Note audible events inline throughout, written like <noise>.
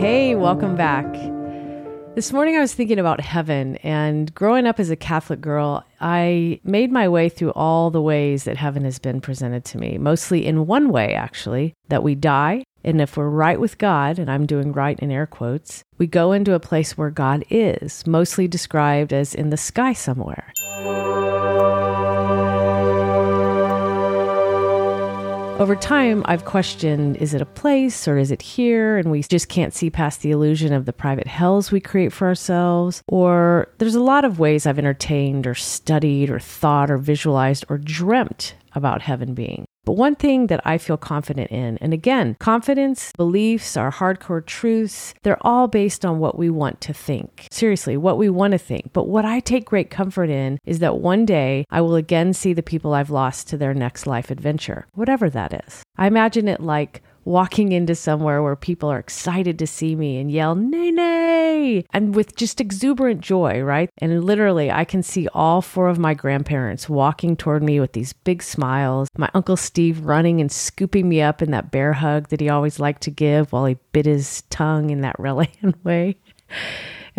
welcome back. This morning I was thinking about heaven, and growing up as a Catholic girl, I made my way through all the ways that heaven has been presented to me, mostly in one way, actually, that we die. And if we're right with God, and I'm doing right in air quotes, we go into a place where God is, mostly described as in the sky somewhere. Over time, I've questioned is it a place or is it here? And we just can't see past the illusion of the private hells we create for ourselves. Or there's a lot of ways I've entertained or studied or thought or visualized or dreamt about heaven being. But one thing that I feel confident in, and again, confidence, beliefs, our hardcore truths, they're all based on what we want to think. Seriously, what we want to think. But what I take great comfort in is that one day I will again see the people I've lost to their next life adventure, whatever that is. I imagine it like walking into somewhere where people are excited to see me and yell, nay, nay, and with just exuberant joy, right? And literally, I can see all four of my grandparents walking toward me with these big smiles, my Uncle Steve running and scooping me up in that bear hug that he always liked to give while he bit his tongue in that <laughs> Reliant way.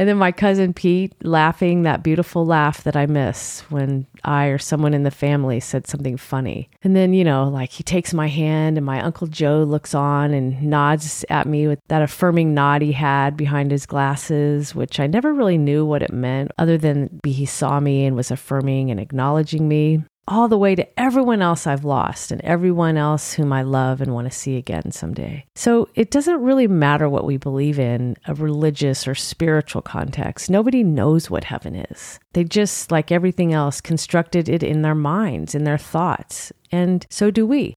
And then my cousin Pete laughing that beautiful laugh that I miss when I or someone in the family said something funny. And then, you know, like he takes my hand and my Uncle Joe looks on and nods at me with that affirming nod he had behind his glasses, which I never really knew what it meant other than he saw me and was affirming and acknowledging me all the way to everyone else I've lost and everyone else whom I love and want to see again someday. So it doesn't really matter what we believe in a religious or spiritual context. Nobody knows what heaven is. They just, like everything else, constructed it in their minds, in their thoughts. And so do we.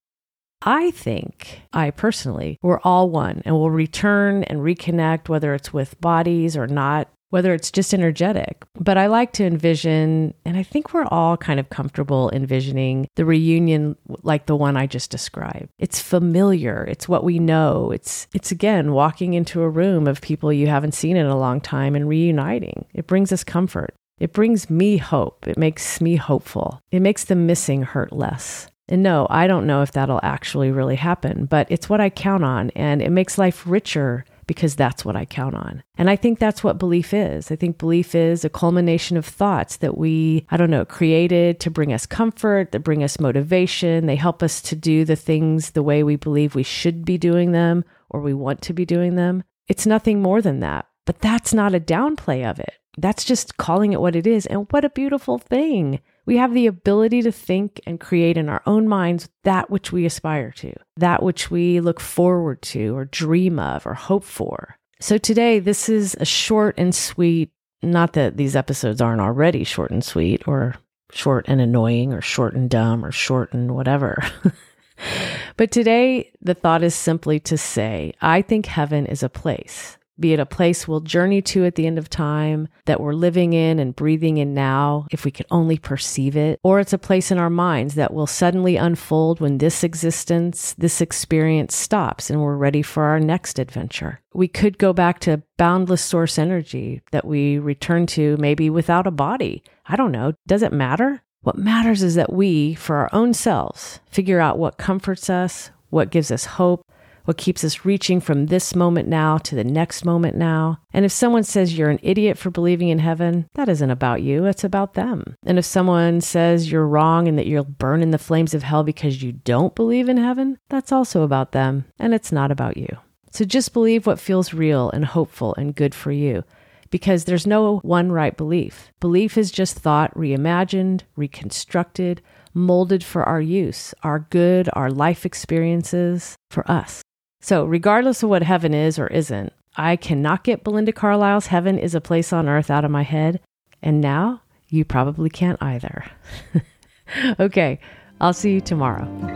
I think, I personally, we're all one and we'll return and reconnect, whether it's with bodies or not, whether it's just energetic. But I like to envision, and I think we're all kind of comfortable envisioning the reunion like the one I just described. It's familiar, it's what we know. It's it's again walking into a room of people you haven't seen in a long time and reuniting. It brings us comfort. It brings me hope. It makes me hopeful. It makes the missing hurt less. And no, I don't know if that'll actually really happen, but it's what I count on and it makes life richer because that's what I count on. And I think that's what belief is. I think belief is a culmination of thoughts that we, I don't know, created to bring us comfort, that bring us motivation. They help us to do the things the way we believe we should be doing them or we want to be doing them. It's nothing more than that. But that's not a downplay of it. That's just calling it what it is. And what a beautiful thing. We have the ability to think and create in our own minds that which we aspire to, that which we look forward to or dream of or hope for. So today, this is a short and sweet, not that these episodes aren't already short and sweet or short and annoying or short and dumb or short and whatever. <laughs> but today, the thought is simply to say, I think heaven is a place be it a place we'll journey to at the end of time that we're living in and breathing in now, if we could only perceive it, or it's a place in our minds that will suddenly unfold when this existence, this experience stops and we're ready for our next adventure. We could go back to boundless source energy that we return to maybe without a body. I don't know. Does it matter? What matters is that we, for our own selves, figure out what comforts us, what gives us hope, what keeps us reaching from this moment now to the next moment now. And if someone says you're an idiot for believing in heaven, that isn't about you, it's about them. And if someone says you're wrong and that you'll burn in the flames of hell because you don't believe in heaven, that's also about them, and it's not about you. So just believe what feels real and hopeful and good for you because there's no one right belief. Belief is just thought reimagined, reconstructed, molded for our use, our good, our life experiences, for us. So, regardless of what heaven is or isn't, I cannot get Belinda Carlisle's Heaven is a Place on Earth out of my head. And now you probably can't either. <laughs> okay, I'll see you tomorrow.